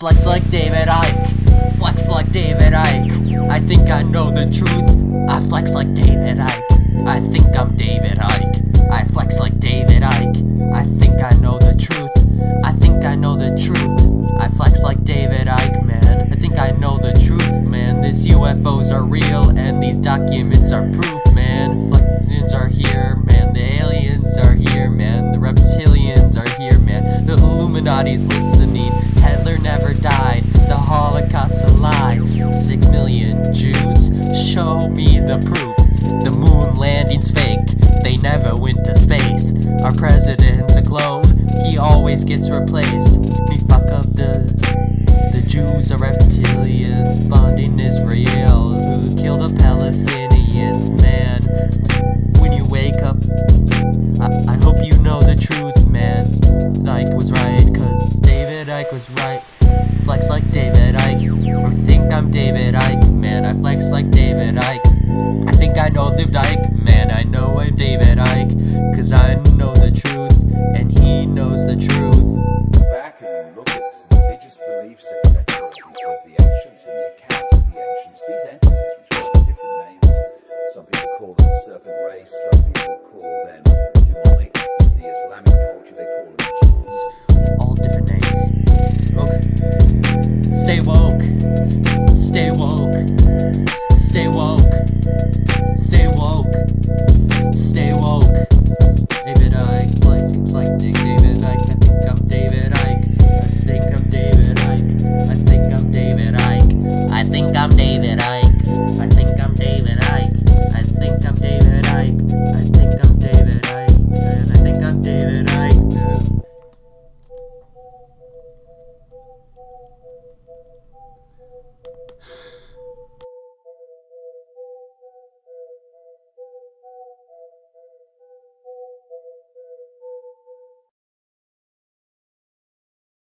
Flex like David Icke. Flex like David Icke. I think I know the truth. I flex like David Icke. I think I'm David Icke. I flex like David Icke. I think I know the truth. I think I know the truth. I flex like David Icke, man. I think I know the truth, man. These UFOs are real and these documents are proof, man. Flections are here, man. The aliens are here, man. The reptilians are here, man. The Illuminati's listening. Never died. The Holocaust's a lie. Six million Jews. Show me the proof. The moon landing's fake. They never went to space. Our president's a clone. He always gets replaced. We fuck up the the Jews are reptilians, bonding Israel, who kill the Palestinians. Man, when you wake up, I, I hope you know the truth, man. Icke was right, cause David Icke was right. I flex like David Icke, or think I'm David Icke, man. I flex like David Icke. I think I know the Ike, man. I know I'm David Icke, cause I know the truth, and he knows the truth. back and look at religious beliefs, the ancients and the accounts of the ancients, these entities, which different names, some people call them serpent race, some people call them Stay woke.